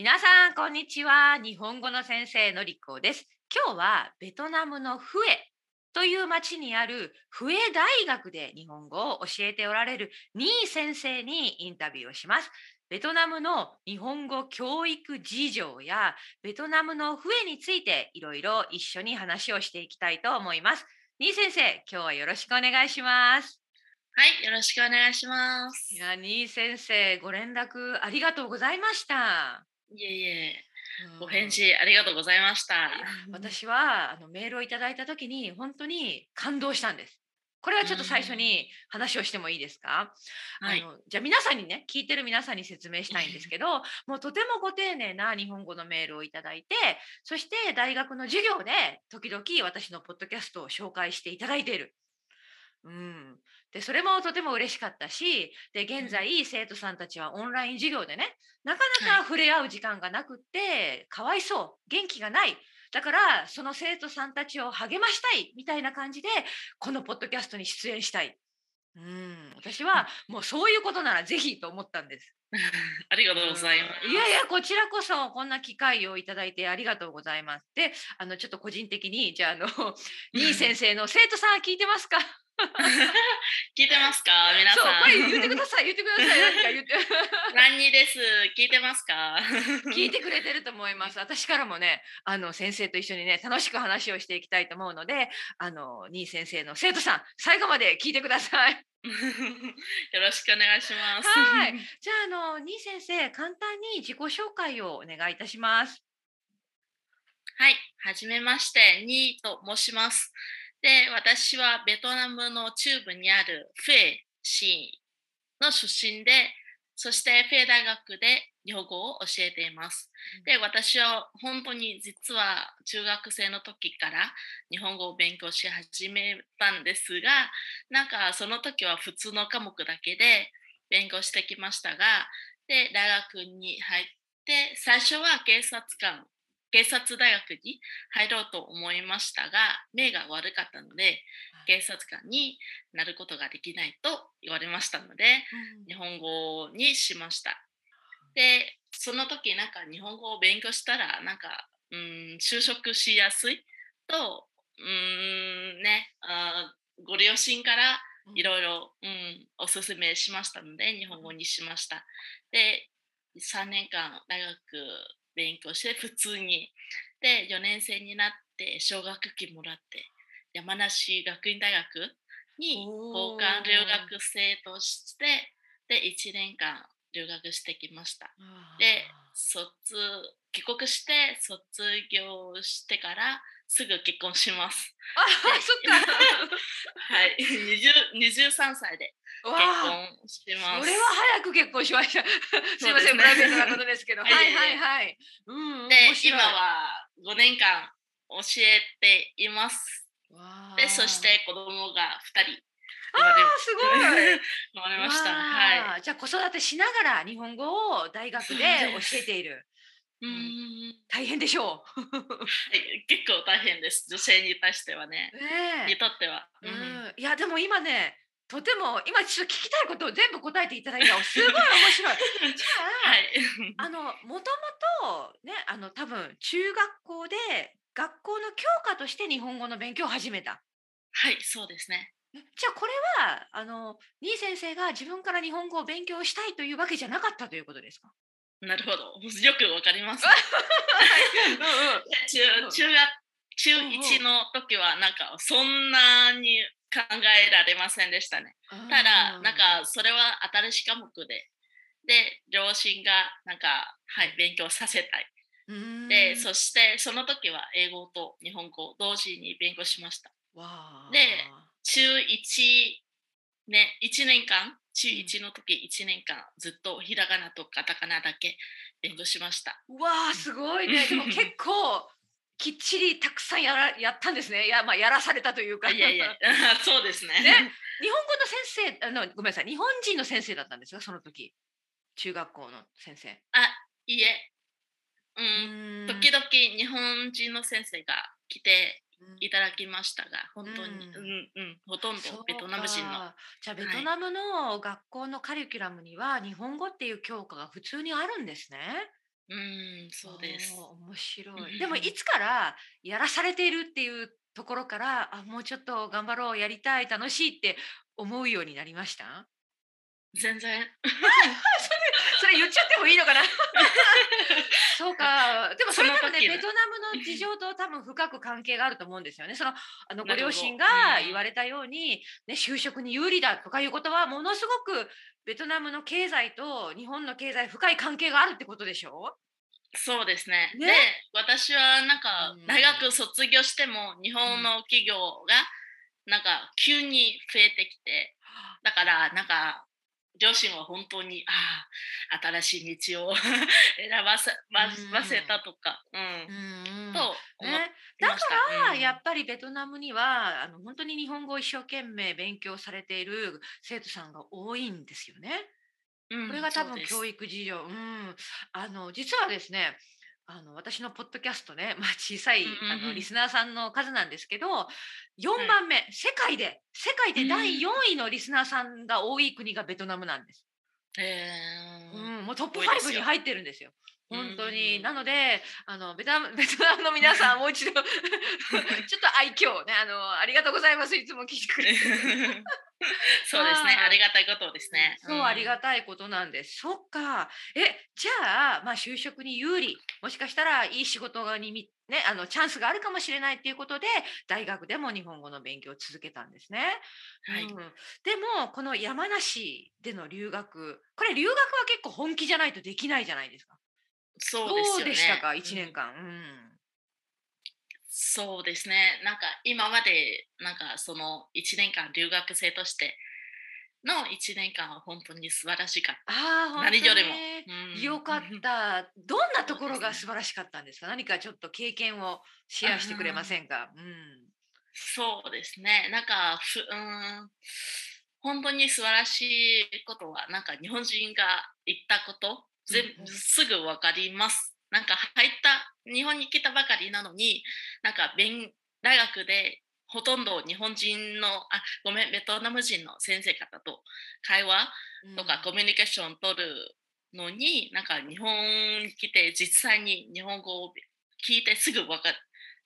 皆さんこんにちは。日本語の先生のりこです。今日はベトナムのフエという町にあるフエ大学で日本語を教えておられるニー先生にインタビューをします。ベトナムの日本語教育事情やベトナムのフエについていろいろ一緒に話をしていきたいと思います。ニー先生今日はよろしくお願いします。はい、よろしくお願いします。いやニー先生ご連絡ありがとうございましたいえいえ、うんお返事ありがとうございました。私はあのメールをいただいた時に本当に感動したんです。これはちょっと最初に話をしてもいいですか、はいあのじゃあ皆さんにね聞いてる皆さんに説明したいんですけど もうとてもご丁寧な日本語のメールをいただいてそして大学の授業で時々私のポッドキャストを紹介していただいている。うん、でそれもとても嬉しかったしで現在生徒さんたちはオンライン授業でねなかなかはい。触れ合う時間がなくってかわいそう元気がない。だからその生徒さんたちを励ましたいみたいな感じでこのポッドキャストに出演したい。うん、私はもうそういうことならぜひと思ったんです。ありがとうございます。いやいやこちらこそこんな機会をいただいてありがとうございます。であのちょっと個人的にじゃああのニー先生の生徒さん聞いてますか？聞いてますか？皆さん。言ってください言ってください。何か言って。何人です？聞いてますか？聞いてくれてると思います。私からもねあの先生と一緒にね楽しく話をしていきたいと思うのであのニー先生の生徒さん最後まで聞いてください。よろしくお願いします。はい。じゃああのニー先生簡単に自己紹介をお願いいたします。はい、はじめまして、ニーと申します。で、私はベトナムの中部にあるフェイ市の出身で、そしてフェイ大学で日本語を教えています。で、私は本当に実は中学生の時から日本語を勉強し始めたんですが、なんかその時は普通の科目だけで勉強してきましたが、で、大学に入って、最初は警察官、警察大学に入ろうと思いましたが、目が悪かったので、警察官になることができないと言われましたので、日本語にしました。で、その時なんか日本語を勉強したら、なんか、うん、就職しやすいと、うん、ね、あーご両親からいろいろ、うん、おすすめしましたので、日本語にしました。で、3年間大学勉強して普通に。で、4年生になって奨学金もらって、山梨学院大学に交換留学生として、で、1年間留学してきました。で、卒、帰国して卒業してからすぐ結婚します。あ そっか はい、20 23歳で結婚します。それは早く結婚しました。すいません、プライベートなことですけど。はいはいはいはい。うん、で今は5年間教えています。で、そして子供が2人あーすごい。生まれました。わはあじゃあ子育てしながら日本語を大学で教えている。大変でしょはい結構大変です。女性に対してはねう。。ねにとっては。え。ううんん、いやでも今ね、とても今ちょっと聞きたいことを全部答えていただいた。すごい面白い。じゃあ、はい。あのもともとね、あの多分中学校で学校の教科として日本語の勉強を始めた。はい、そうですね。えじゃあこれはあのニー先生が自分から日本語を勉強したいというわけじゃなかったということですか？なるほど。よくわかります。うんうん中中学中1の時はなんかそんなに考えられませんでしたね。ただなんかそれは新しい科目でで両親がなんかはい勉強させたい。でそしてその時は英語と日本語同時に勉強しました。で中1ね1年間中1の時1年間ずっとひらがなとカタカナだけ勉強しました。わあすごいね。でも結構きっちりたくさんやらやったんですね。いやまあやらされたというか。いやいや そうですね。ね日本語の先生あのごめんなさい日本人の先生だったんですか？その時中学校の先生。いいえ、うん、時々日本人の先生が来ていただきましたが、本当に、ううんん、うん、ほとんどベトナム人の。じゃあベトナムの学校のカリキュラムには日本語っていう教科が普通にあるんですね。うん、そうです。面白い。うんうんうんでもいつからやらされているっていうところからあもうちょっと頑張ろうやりたい楽しいって思うようになりました？全然。それ言っちゃってもいいのかな？そうか。でもそれ多分ねベトナムの事情と多分深く関係があると思うんですよね。そのあのご両親がうん。言われたように、ね、就職に有利だとかいうことはものすごくベトナムの経済と日本の経済深い関係があるってことでしょ？そうですね。ね。で、私はなんかうん。大学卒業しても日本の企業がなんか急に増えてきて、だからなんか両親は本当にああ新しい道を 選ばせまうん。ませたとか、うん。うね。だから、うん。やっぱりベトナムにはあの本当に日本語を一生懸命勉強されている生徒さんが多いんですよね。うんこれが多分教育事情。うん、あの実はですねあの私のポッドキャストね、まあ、小さいあのリスナーさんの数なんですけど4番目、世界で世界で第4位のリスナーさんが多い国がベトナムなんです。えー。うん、もうトップ多いですよ5に入ってるんですよ。本当に、うんなのであのベトナムベトナムの皆さんもう一度 ちょっと愛嬌ねあのありがとうございますいつも聞いてくれて。そうですねありがたいことですね。そう、ありがたいことなんです。そっか。え、じゃあ、まあ、就職に有利、もしかしたらいい仕事にみ、ね、あのチャンスがあるかもしれないっていうことで、大学でも日本語の勉強を続けたんですね。はいうん、でも、この山梨での留学、これ留学は結構本気じゃないとできないじゃないですか。そうですよね。でしたか、うん1年間。うん。そうですね。なんか今までなんかその1年間留学生としての1年間は本当に素晴らしかっああ、た。本当に何よりも。うんよかった。どんなところが素晴らしかったんですか？何かちょっと経験をシェアしてくれませんか？うん。そうですね。なんかふ、うん、本当に素晴らしいことは、なんか日本人が言ったこと、全うんうん。すぐ分かります。なんか入った、日本に来たばかりなのに、なんか勉大学でほとんど日本人の、あ、ごめん、ベトナム人の先生方と会話とかコミュニケーション取るのに、なんか日本に来て実際に日本語を聞いてすぐ分かる。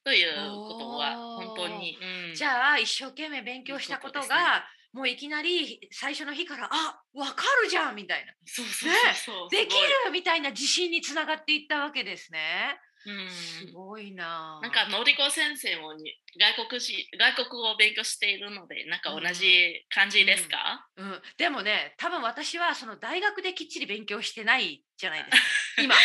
ということは本当に。うん。じゃあ一生懸命勉強したことがもういきなり最初の日からあわかるじゃんみたいなそうそうねそうそう。できるみたいな自信につながっていったわけですね。うん。すごいな。あ。なんかのりこ先生もに外国人外国語を勉強しているのでなんか同じ感じですか？うん、でもね多分私はその大学できっちり勉強してないじゃないですか。今。ね。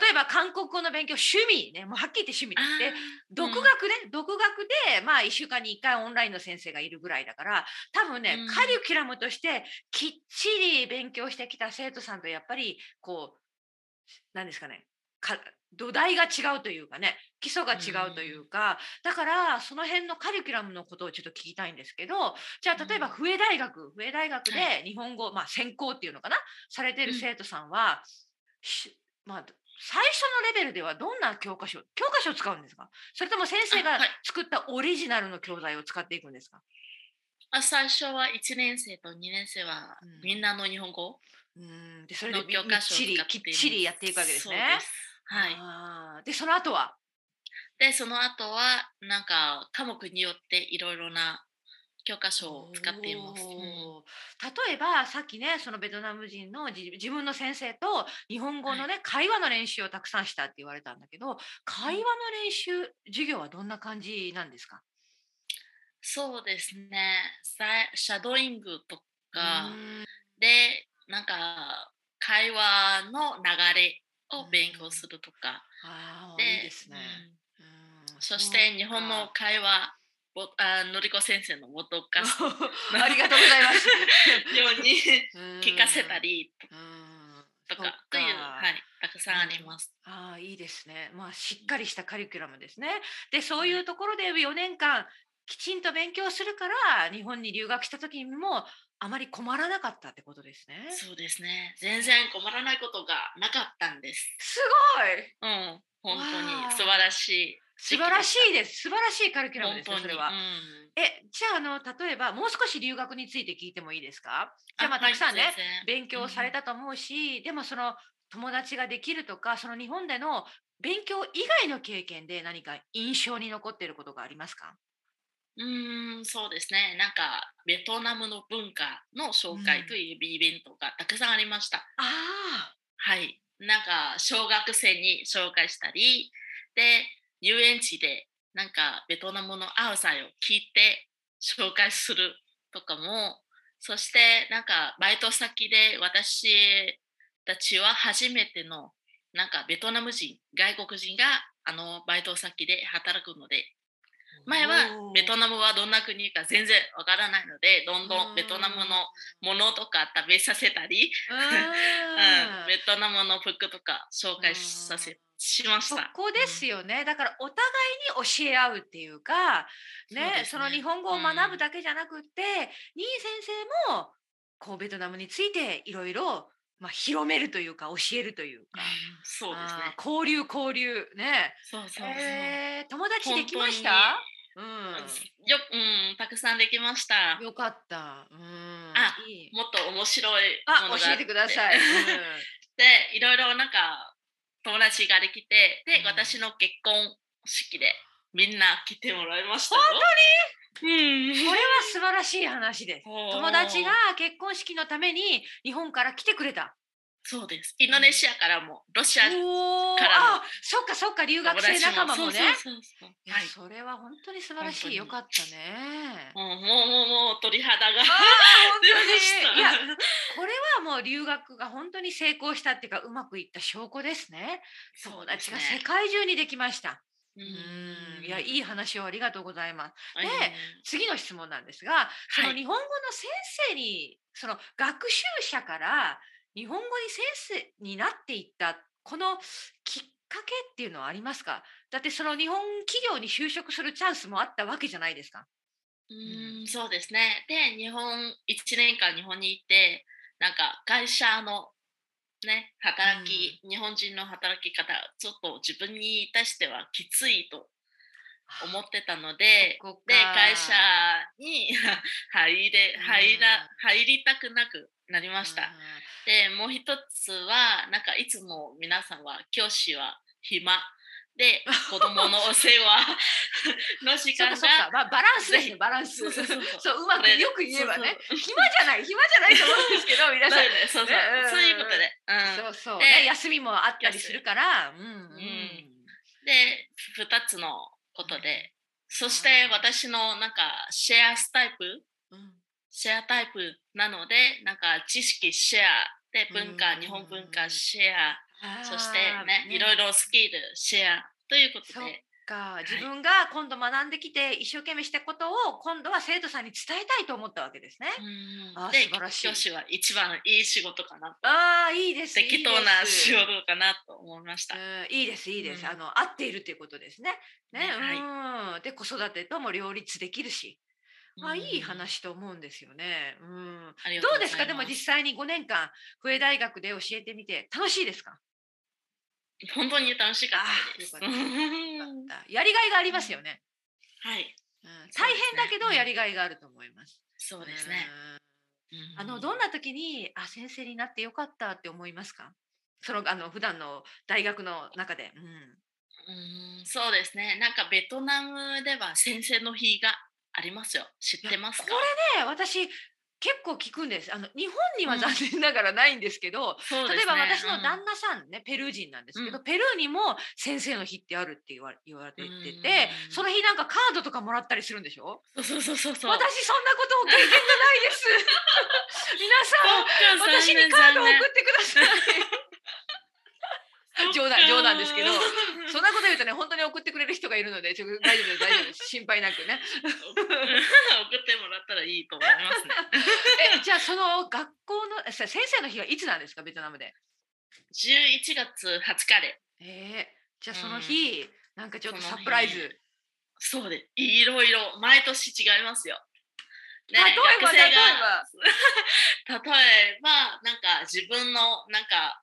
例えば韓国語の勉強趣味ね。もうはっきり言って趣味。あで独学ね、独学でまあ1週間に1回オンラインの先生がいるぐらいだから多分ね、うん。カリキュラムとしてきっちり勉強してきた生徒さんとやっぱりこう何ですかね。か土台が違うというかね基礎が違うというか、だからその辺のカリキュラムのことをちょっと聞きたいんですけどじゃあ例えばうん。笛大学笛大学はで日本語、まあ、専攻っていうのかなされてるうん。生徒さんは、しまあ、最初のレベルではどんな教科書教科書を使うんですか？それとも先生が作ったオリジナルの教材を使っていくんですか、あ最初は1年生と2年生はうん。みんなの日本語うん。でそれできっちりやっていくわけですね。はい。でその後は？でその後はなんか科目によっていろいろな教科書を使っています。うん。例えばさっきねそのベトナム人のじ自分の先生と日本語のね、会話の練習をたくさんしたって言われたんだけど会話の練習授業はどんな感じなんですか？そうですね。さシャドーイングとかうん。でなんか会話の流れを勉強するとか。あいいですね。そして日本の会話ぼあのりこ先生のボトカありがとうございます。ように聞かせたりとかという、はい、たくさんあります。ああいいですね。まあしっかりしたカリキュラムですね。でそういうところで4年間きちんと勉強するから日本に留学した時にもあまり困らなかったってことですね。そうですね。全然困らないことがなかったんです。すごいうん、本当に素晴らしい。素晴らしいです。素晴らしいカリキュラムですねそれは。うんえじゃああの例えばもう少し留学について聞いてもいいですか？じゃあまああたくさんね、はい勉強されたと思うし、でもその友達ができるとかその日本での勉強以外の経験で何か印象に残っていることがありますか？うーん、そうですね。なんか、ベトナムの文化の紹介というイベントがたくさんありました。あはい。なんか、小学生に紹介したり、で、遊園地で、なんか、ベトナムのアウサイを聞いて紹介するとかも、そして、なんか、バイト先で私たちは初めての、なんか、ベトナム人、外国人が、あの、バイト先で働くので、前はベトナムはどんな国か全然わからないのでどんどんベトナムのものとか食べさせたり、うん、ベトナムの服とか紹介させしましそた。こですよね、だからお互いに教え合うっていうか、ねそね。その日本語を学ぶだけじゃなくって、ニー先生もこうベトナムについていろいろまあ広めるというか教えるというか、そうですね交流交流ね。そうそうそう。えー友達できました？うん。ようん、たくさんできました。よかった。うん。あいいもっと面白いあ教えてください。うん で、いろいろなんか友達ができて、で、うん私の結婚式でみんな来てもらいましたよ。本当に？うん。これは素晴らしい話です。友達が結婚式のために日本から来てくれた。そうです。インドネシアからも、ロシア。からのあ、そっかそっか留学生仲間もね。いやはい。それは本当に素晴らしい。よかったね。もう、もう、もう、もう鳥肌が いやこれはもう留学が本当に成功したっていうかうまくいった証拠ですね。友達が世界中にできました。ううん。いやいい話をありがとうございます。うんで次の質問なんですが、そのはい日本語の先生に、その学習者から日本語に先生になっていったこのきっかけっていうのはありますか？だってその日本企業に就職するチャンスもあったわけじゃないですか。うーん、そうですね。で、日本、1年間日本に行って、なんか会社のね、働き、日本人の働き方、ちょっと自分に対してはきついと思ってたので、で、会社に 入れ、入ら、入りたくなくなりました。で、もう一つは、なんかいつも皆さんは教師は暇で、子供のお世話 の時間が、まあ、バランスですねバランス。そうそう まくよく言えばね。暇じゃない暇じゃないと思うんですけど皆さん。ね。そうそう、ねうんそういうことで。うん、そうそう。でね休みもあったりするから。うんうんで、2つのことで、そして私のなんかシェアスタイプ、うん。シェアタイプなので、なんか知識シェア、で文化、うん。日本文化シェア、そしてね、いろいろスキルシェアということで、か。い。自分が今度学んできて一生懸命したことを今度は生徒さんに伝えたいと思ったわけですね。うんあで素晴らしい。教師は一番いい仕事かなと、ああいいです。適当な仕事かなと思いました。うん。いいですいいです、うん。あの合っているということですね。ね、ねはい。うん。で子育てとも両立できるし、まあうん。いい話と思うんですよね。うん、ありがとどうですか？でも実際に5年間笛大学で教えてみて楽しいですか？本当に楽しかったやりがいがありますよね。はい、うん、大変だけどやりがいがあると思います。そうですね。うんあのどんな時にあ先生になってよかったって思いますか？そのあの普段の大学の中で。うんうんそうですね。なんかベトナムでは先生の日がありますよ。知ってますか？これね私結構聞くんです。あの日本には残念ながらないんですけど、そうですね。例えば私のうん。旦那さんね、ペルー人なんですけど、うん。ペルーにも先生の日ってあるって言わ言われてて、うんその日なんかカードとかもらったりするんでしょ？そうそうそうそう。私そんなことを経験がないです。皆さん私にカードを送ってください 冗談冗談ですけどそんなこと言うとね本当に送ってくれる人がいるのでちょ大丈夫です大丈夫。です心配なくね。送ってもらったらいいと思いますね。えじゃあその学校の先生の日はいつなんですか？ベトナムで。11月20日で。えー、じゃあその日、なんかちょっとサプライズ。そうで、いろいろ毎年違いますよ。ね例えば例えば。例えば、なんか自分のなんか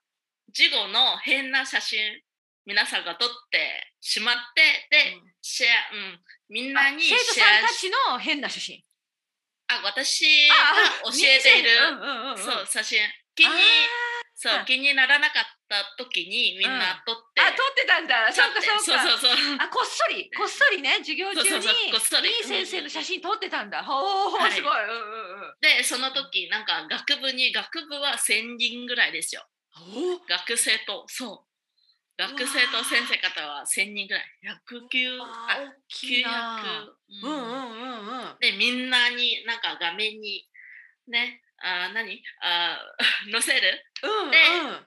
授業の変な写真、皆さんが撮ってしまって、で、うん。シェア、うん、みんなにシ生ェア徒さんたちの変な写真。あ、私が教えている、そう、写真。気にそう、はい気にならなかった時にみんな撮って、あ、撮ってたんだ。そうか、そうか。そうそうそう。あ、こっそり、こっそりね、授業中に、そうそうそうこっそり。いい先生の写真撮ってたんだ。ほお、はい。すごい。うんうんうん。でその時なんか学部に学部は1000人ぐらいですよ。お学生とそう学生と先生方は1000人ぐらい109あー、大きいな。900、うんうんうんうん。でみんなになんか画面にねあー何？あー 載せる？うんでうん。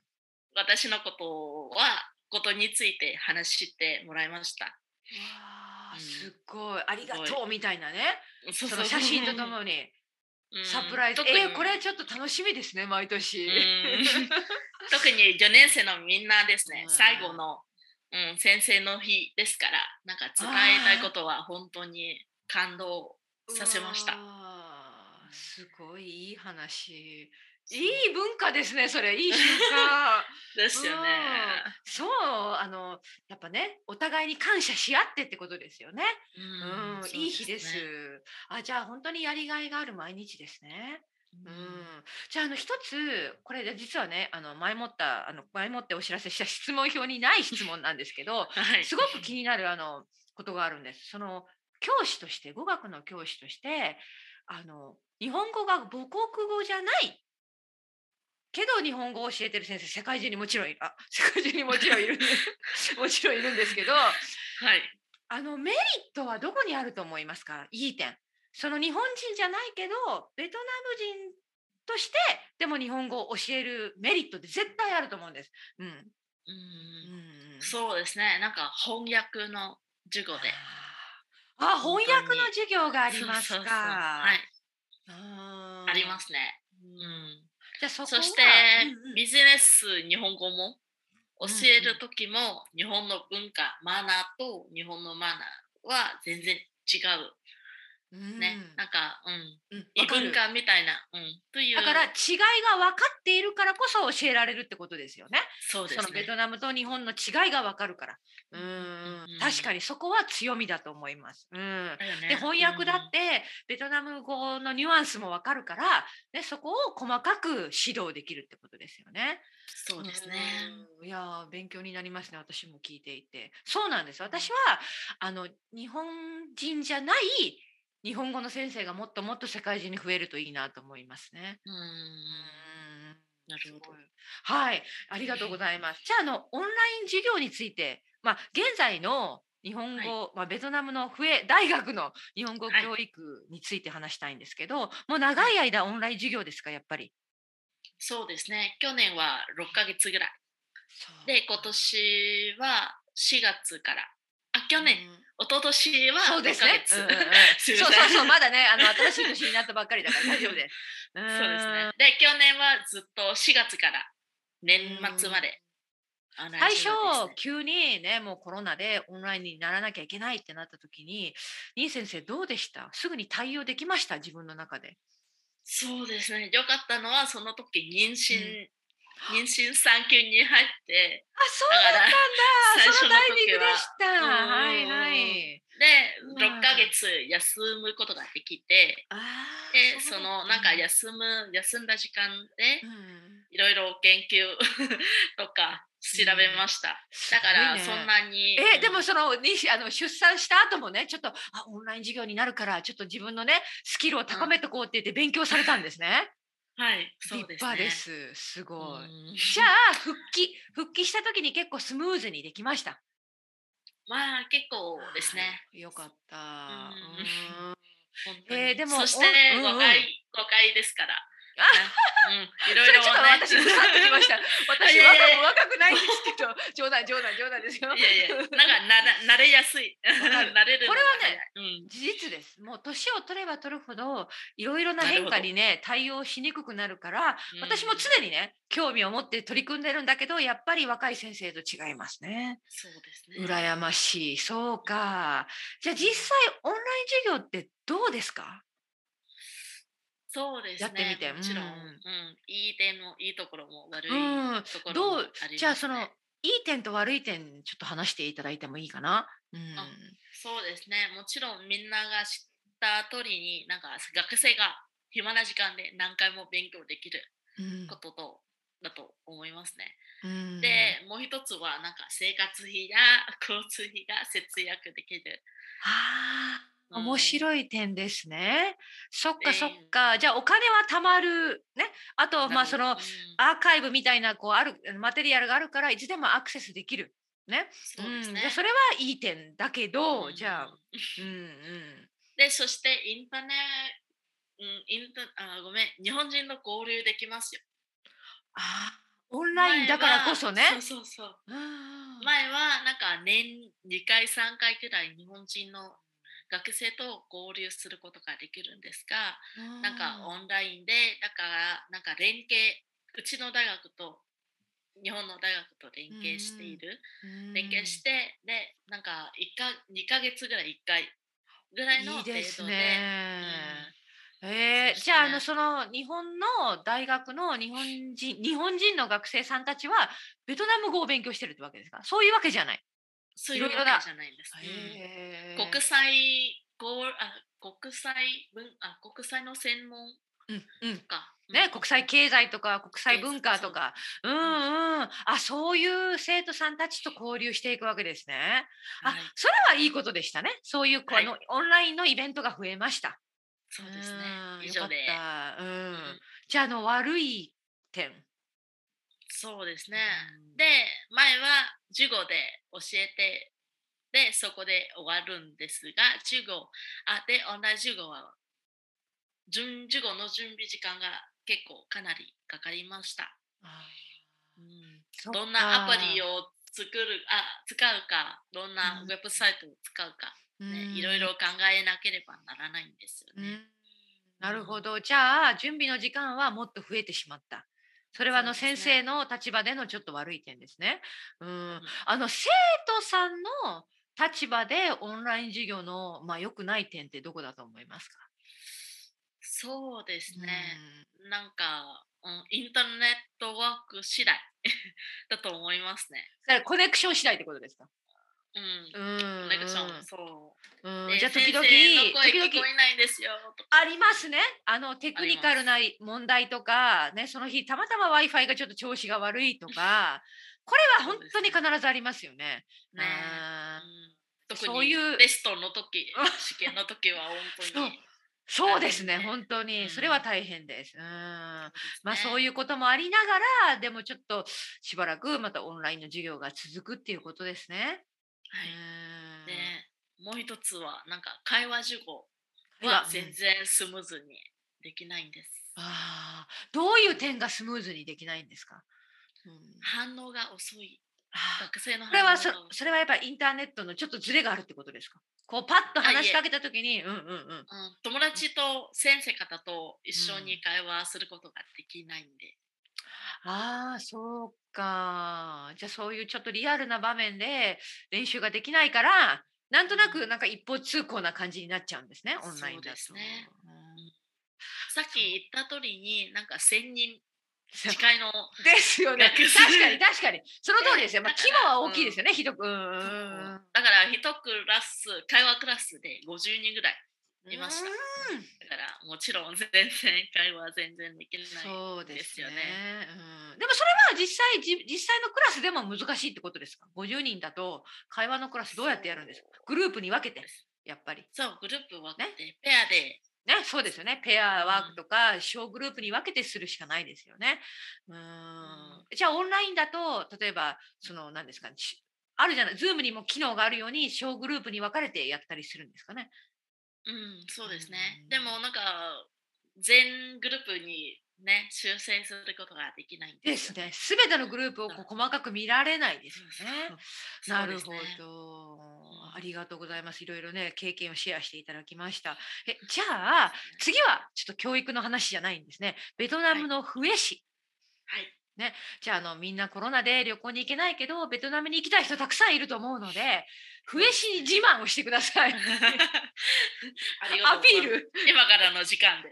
私のことはことについて話してもらいました。うんすっごい。ありがとうみたいなね。そその写真とともに。うんサプライズ。えーこれちょっと楽しみですね、毎年。うん特に4年生のみんなですねうん最後の、うん、先生の日ですからなんか伝えたいことは本当に感動させましたすごいいい話。いい文化ですね、それ。いい習慣。ですよね。うんそう、あの、やっぱね、お互いに感謝し合ってってことですよね。うんうん、いい日です。ねあ、じゃあ、本当にやりがいがある毎日ですね。ううん。ん、じゃああの一つこれで実はねあの前もったあの前もってお知らせした質問票にない質問なんですけど はい、すごく気になるあのことがあるんです。その教師として語学の教師としてあの日本語が母国語じゃないけど日本語を教えてる先生世界中にもちろんいあ世界中にもちろんいるんです。もちろんいるんですけどはい。あのメリットはどこにあると思いますか？いい点。その日本人じゃないけどベトナム人としてでも日本語を教えるメリットって絶対あると思うんです。うん。うん。うん。そうですね。なんか翻訳の授業で。あ、翻訳の授業がありますそうそうそう。か。はい。あありますす。ね。ううん。んじゃあそそして、うんうん。ビジネス日本語も教える時も、日本の文化マナーと日本のマナーは全然違う。うんね、なんか、うん、うん異文化みたいな、うん、という。だから違いが分かっているからこそ教えられるってことですよね。そうですね。ベトナムと日本の違いが分かるから。ううん。ん、確かにそこは強みだと思います。うん。だよね。で翻訳だってベトナム語のニュアンスも分かるから、ね、そこを細かく指導できるってことですよね。そうですね。うん。いやー勉強になりますね私も聞いていて。そうなんです。私はあの日本人じゃない日本語の先生がもっともっと世界中に増えるといいなと思いますね。うんうんなるほどはい、ありがとうございます。じゃあ、あの、オンライン授業について、まあ、現在の日本語、まあ、ベトナムのフエ大学の日本語はい教育について話したいんですけど、もう長い間オンライン授業ですか、やっぱり？そうですね。去年は6ヶ月ぐらい。で、今年は4月から。あ、去年、うん一昨年はそう6ですね。うんうん そうそうそう、まだね、あの新しい年になったばっかりだから大丈夫です。そうですねん。で、去年はずっと4月から年末まで。あの最初急にねもうコロナでオンラインにならなきゃいけないってなった時にニー先生どうでした？すぐに対応できました？自分の中で。そうですね。よかったのは、その時妊娠、うん妊娠産休に入って、あそうだったんだ最初のそのタイミングでした。うんはいはい。で、うん6ヶ月休むことができて、で、そのなんか休む、休んだ時間でう、んいろいろ研究 とか調べました。だから、そんなに。えうんでもそのにあの出産した後もねちょっとあオンライン授業になるからちょっと自分のねスキルを高めてこうって言って勉強されたんですね。はい、そう立ですね。派です。すごい。うんじゃあ復帰復帰した時に結構スムーズにできました？まあ、結構ですね。よかった。うんえーでもそしておうんうん若い、若いですから。うん、いろいろそれちょっとね私ぐさっときました。私若く若くないんですけど、冗談冗談冗談ですよ。いやいや、なんかなら慣れやすい。慣れるのこれはねうん、事実です。もう年を取れば取るほどいろいろな変化にね対応しにくくなるから、私も常にね興味を持って取り組んでるんだけどやっぱり若い先生と違いますね。そうですね。羨ましい。そうか。じゃあ実際オンライン授業ってどうですか？そうですね。やってみてもちろん、ううんんいい点もいいところも悪いうん。ところどう？もあります、ねじゃあそのいい点と悪い点ちょっと話していただいてもいいかな？うん。あそうですね。もちろんみんなが知った通りに、なんか学生が暇な時間で何回も勉強できるうんことと、だと思いますね。うんで、もう一つはなんか生活費や交通費が節約できる。ああ、うん面白い点ですね。そっかそっえか。ーじゃあお金は貯まるね。あとまあそのうんアーカイブみたいなこうあるマテリアルがあるからいつでもアクセスできる。ね。そうですねんじゃあ。それはいい点だけど、うんじゃあ、うんうん。で、そしてインターネット、うん、インタあごめん、日本人と交流できますよ。あーオンラインだからこそね。そうそうそう。うん前はなんか年2回3回くらい日本人の学生と交流することができるんですが、なんかオンラインでだからなんか連携うちの大学と日本の大学と連携している、うん。連携してでなんか1か2ヶ月ぐらい1回ぐらいのいい程度でですね。えーねじゃああのその日本の大学の日本人日本人の学生さんたちはベトナム語を勉強してるってわけですか？そういうわけじゃない。そういうわいろいろだけじゃないんです、うんへー。国際語あ国際文あ国際の専門うんうん。か、ね、うん。国際経済とか国際文化とか、う。んうん、あそういう生徒さんたちと交流していくわけですね。あはい、それはいいことでしたね。そういうこう、はい。あのオンラインのイベントが増えました。そうですね。うんよかっ。うん。うん。じゃああの悪い点。そうですね、うん。で前は授業で教えてでそこで終わるんですが授業あでオンライン授業は準授業の準備時間が結構かなりかかりました、あうん。どんなアプリを作るあ使うかどんなうん。ウェブサイトを使うか、ねうん。いろいろ考えなければならないんですよね。うん。なるほど。じゃあ準備の時間はもっと増えてしまった。それはあの先生の立場でのちょっと悪い点ですね。うんうんあの生徒さんの立場でオンライン授業のまあ良くない点ってどこだと思いますか？そうですね。うんなんか、うん、インターネットワーク次第 だと思いますね。だからコネクション次第ってことですか？うん。うんコネクション、そう。うんでじゃあ時々時々。ありますね。あのテクニカルな問題とか、ね、その日たまたま Wi-Fi がちょっと調子が悪いとか、これは本当に必ずありますよね。そういうテストの時、試験の時は本当そうに。そうですね、ね本当に、うんそれは大変です。うんまあそういいうこともありながら、でもちょっとしばらくまたオンラインの授業が続くっていうことですね。う。はい。もう一つは、なんか会話授業会話は全然スムーズにできないんです。あー。どういう点がスムーズにできないんですか、うん。反応が遅い。学生のこれはそ反応が遅い。それはやっぱりインターネットのちょっとズレがあるってことですか？こうパッと話しかけたときに、うんうんうん。うん、友達と先生方と一緒に会話することができないんで、ああ、そうか。じゃあそういうちょっとリアルな場面で練習ができないから、なんとなくなんか一方通行な感じになっちゃうんですね、オンラインだと。そうですねうんさっき言った通りになんか1000人そう近いの ですよね。学確生かに確かに。その通りですよ。まあ、規模は大きいですよね、ひどく。だから一クラス会話クラスで50人ぐらいいましたうんだからもちろん全然会話全然できないそうですよねですようん。でもそれは実際じ実際のクラスでも難しいってことですか ?50 人だと会話のクラスどうやってやるんですか？グループに分けてやっぱり。そうグループ分けて、ペアでね、そうですよね。ペアワークとか小グループに分けてするしかないですよね。うーんじゃあオンラインだと例えばその何ですかねしあるじゃない、ズームにも機能があるように小グループに分かれてやったりするんですかね？うんそうですね、うんでもなんか全グループにね修正することができないんですよね。すべてのグループをこう細かく見られないですよね。なるほど、んありがとうございます。いろいろね、経験をシェアしていただきました。えじゃあ、次はちょっと教育の話じゃないんですね。ベトナムのフエ市。はいじゃああのみんなコロナで旅行に行けないけどベトナムに行きたい人たくさんいると思うのでフエ市に自慢をしてください。ありがとアピール。今からの時間で。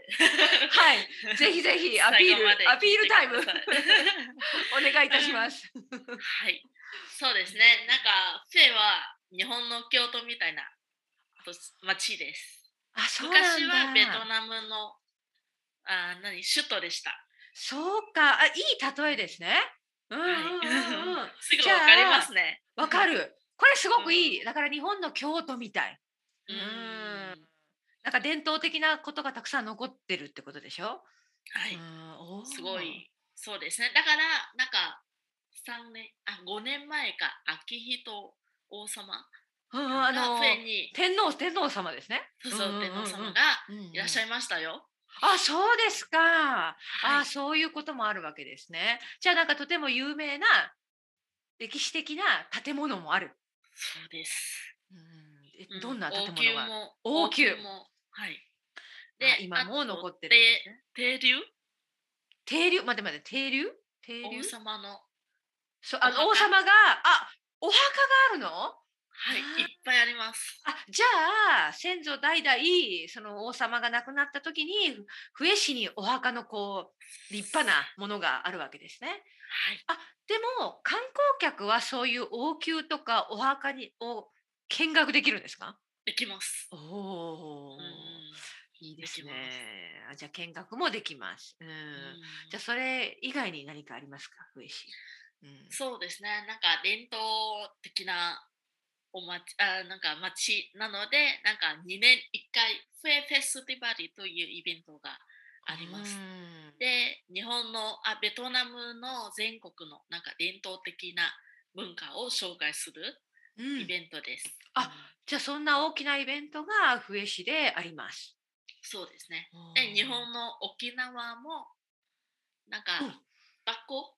はい。ぜひぜひ アピールアピールタイム。お願いいたします。はい。そうですね。なんかフェは日本の京都みたいなと町です。あそうなんだ。昔はベトナムのあ何首都でした。そうか、あ、いい例えですね。うんうんうん すぐわかりますね。わかる。これすごくいい。だから日本の京都みたい。ううんん。なんか伝統的なことがたくさん残ってるってことでしょ？はい、すごい。そうですね。だから、なんか、三年、あ、5年前か、秋人王様あの天皇天皇様ですね。そうそう、んんん天皇様がいらっしゃい。いましたよ。あ、そうですか。はいあ、そういうこともあるわけですね。じゃあなんかとても有名な歴史的な建物もある。そうです。うんえうんどんな建物が王宮も、王宮も。はい。あ今もあと残ってるんですね。て停留？停留、待って待って、停留？停留？王様の、そうあの王様が、あ、お墓があるの？はい、いっぱいあります。あじゃあ先祖代々その王様が亡くなった時にふ笛市にお墓のこう立派なものがあるわけですね。はい。あでも観光客はそういう王宮とかお墓にを見学できるんですか？できます。おおうんいいですね。あじゃあ見学もできます。うんうんじゃあそれ以外に何かありますか？うんそうですね。なんか伝統的なお町あなんか町なので、なんか2年1回フェフェスティバルというイベントがあります。うんで、日本のあベトナムの全国のなんか伝統的な文化を紹介するうん。イベントです。あうん。じゃあそんな大きなイベントが笛市であります。そうですね。で、日本の沖縄もなんかうん。学校？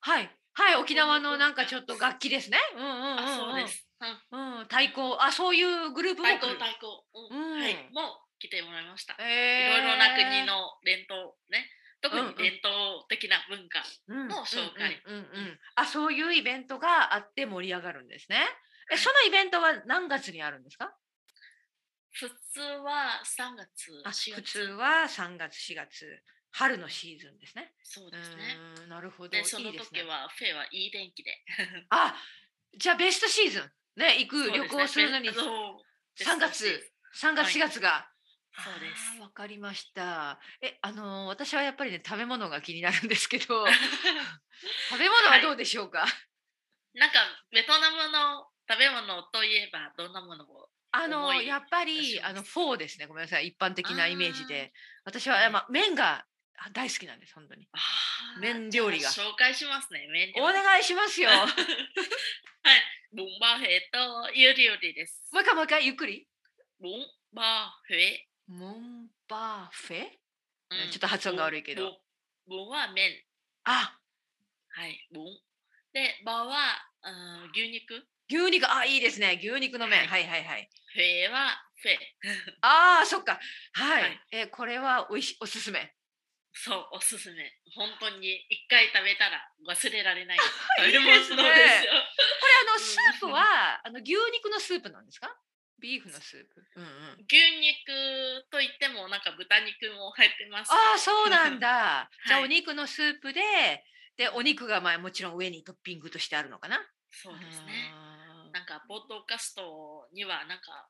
はい。はい沖縄のなんかちょっと楽器ですね。うんうんうんうん。あ、そうです。うん。うん太鼓。あそういうグループも来る。太鼓。太鼓、うん。うん。はい、も来てもらいました。いえろいろな国の伝統ね、特に伝統的な文化。のの紹介あそういうイベントがあって盛り上がるんですね。えはいそのイベントは何月にあるんですか？普通は3月、あ4普通月。は3月4月春のシーズンですね。そううですね。なるほどで、その時。はフェはいい天気で。あじゃあベストシーズンね行く旅行するのにそう3月3月はい4月が。そうですわかりました。え、あのー私はやっぱりね食べ物が気になるんですけど、食べ物はどうでしょうか？なんか、ベトナムの食べ物といえば、どんなものをあのやっぱりあのフォーですね。ごめんなさい。一般的なイメージあで、私は、はいまあ麺があ大好きなんです本当に。麺料理が紹介しますね、麺料お理。願いしますよ。はい。ボンバーヘという料理です。もう一回もう一回ゆっくり。ボンバーヘ。モンバーフェ？うんちょっと発音が悪いけど。ボンは麺。あ、はい、ボン。で、バーは、うん、牛肉。牛肉あいいですね。牛肉の麺。ははいはいはい。フェはフェ。ああそっか。はい。はいえこれはおいしおすすめ。そう、おすすめ。本当に一回食べたら忘れられない食 いいですねこれあのうんスープはあの牛肉のスープなんですか？ビーフのスープ？うんうん。牛肉といってもなんか豚肉も入ってます。ああそうなんだ。じゃあはいお肉のスープででお肉がまあもちろん上にトッピングとしてあるのかな？そうですね。なんか、ポッドキャストには、なんか、が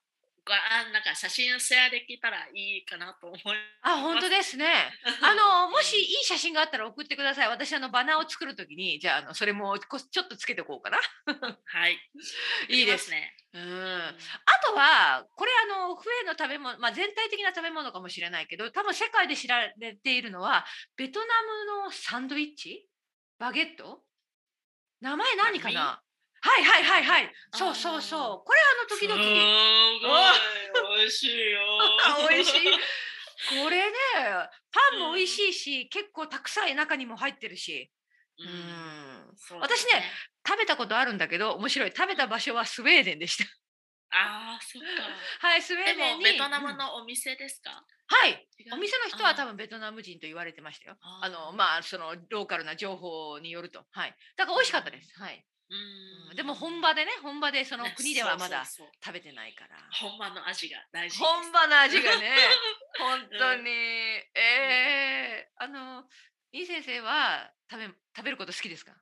あなんか写真シェアできたらいいかなと思いあ本当ですね。あのもしいい写真があったら送ってください。私あのバナーを作るときにじゃああのそれもこちょっとつけておこうかな。はい。いいですね。うん。あとはこれあの笛の食べ物、まあ、全体的な食べ物かもしれないけど多分世界で知られているのはベトナムのサンドイッチ？バゲット？名前何かな？はいはいはいはい。そうそうそう。これあの時々。すごい。美味しいよ。あ 美味しい。これねパンも美味しいし結構たくさん中にも入ってるし。ううん。うです私ね。食べたことあるんだけど面白い。食べた場所はスウェーデンでした。ああ、そっか。はいスウェーデンに。ベトナムうんのお店ですか？はい。違う？お店の人は多あ分ベトナム人と言われてましたよ。ああのまあそのローカルな情報によると、はい。だから美味しかったです。はい。うんでも本場でね、本場でそのね国ではまだそうそうそう食べてないから。本場の味が大事です。本場の味がね、本当うんに、ええあのいい先生は食べ食べること好きですか？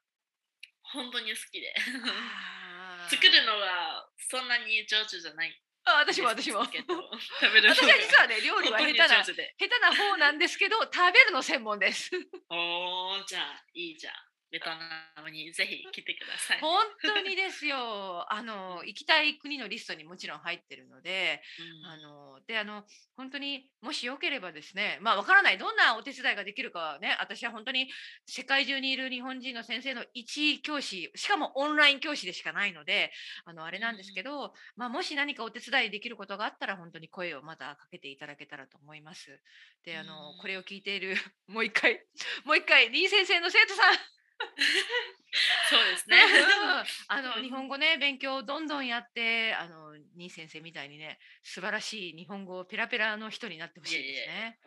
本当に好きで。作るのはそんなに上手じゃないあ私も私も。私は実はね料理は下手な下手な方なんですけど食べるの専門です。おーじゃあいいじゃんベトナムにぜひ来てください、本当にですよ。あの行きたい国のリストにもちろん入ってるので、うんあのであの本当にもしよければですね、まあわからないどんなお手伝いができるかはね、私は本当に世界中にいる日本人の先生の一教師、しかもオンライン教師でしかないので、あのあれなんですけど、まあもし何かお手伝いできることがあったら本当に声をまたかけていただけたらと思います。で、あのうんこれを聞いている もう一回もう一回リー先生の生徒さん。そうですね。う。ん。あの日本語ね勉強をどんどんやってあのニー先生みたいにね素晴らしい日本語ペラペラの人になってほしいですね。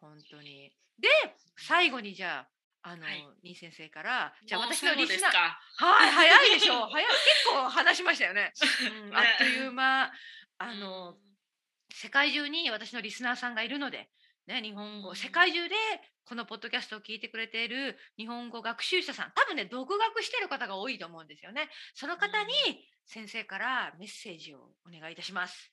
本当に。で最後にじゃああの、はい。ニー先生からじゃあ私のリスナーはい 早いでしょ。早い。結構話しましたよね。うんね。あっという間。あの、うん。世界中に私のリスナーさんがいるので、ね、日本語、うん。世界中でこのポッドキャストを聞いてくれている日本語学習者さん。多分ね独学してる方が多いと思うんですよね。その方にうん先生からメッセージをお願いいたします。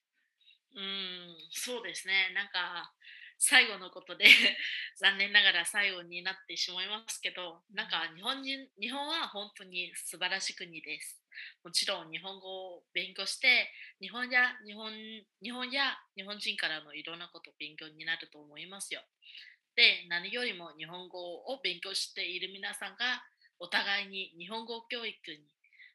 うんそうですね。なんか最後のことで 残念ながら最後になってしまいますけどなんか日本人日本は本当に素晴らしい国です。もちろん日本語を勉強して日本や日本日本や日本人からのいろんなこと勉強になると思いますよ。で何よりも日本語を勉強している皆さんがお互いに日本語教育に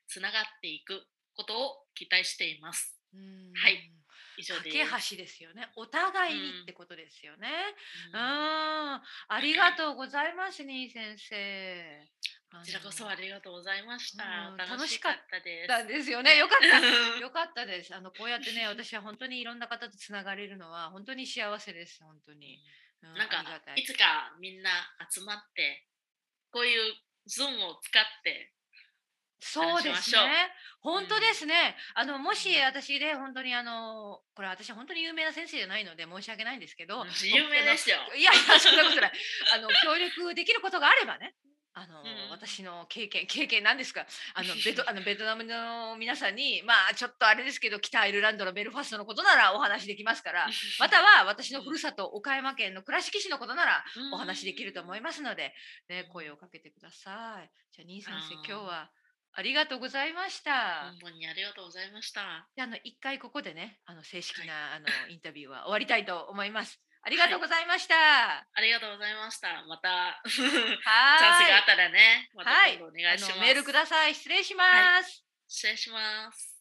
つながっていくことを期待しています。うん。はい以上架です。け橋ですよね。お互いにってことですよね。ううん。んありがとうございますに先生。こちらこそありがとうございました。うん楽しかったです。なんですよね。よかった。よかったです。あのこうやってね、私は本当にいろんな方とつながれるのは本当に幸せです。本当に。うなんかい。いつかみんな集まってこういう Zoom を使ってそうですね。本当ですね。あのもしうん私で本当にあのこれ私は本当に有名な先生じゃないので申し訳ないんですけど、有名ですよ。いやいやそんなことない。あの協力できることがあればね。あの、うん私の経験経験なんですかあのベト あのベトナムの皆さんにまあちょっとあれですけど北アイルランドのベルファストのことならお話できますからまたは私のふるさと岡山県の倉敷市のことならお話できると思いますので、ね、声をかけてください。じゃあ、兄先生、あー今日はありがとうございました。本当にありがとうございました。であの一回ここでね、あの正式な、あのインタビューは終わりたいと思います。ありがとうございました。はありがとうございました。またチャンス。があったらね、またお願いします。あのメールください。失礼します。失礼します。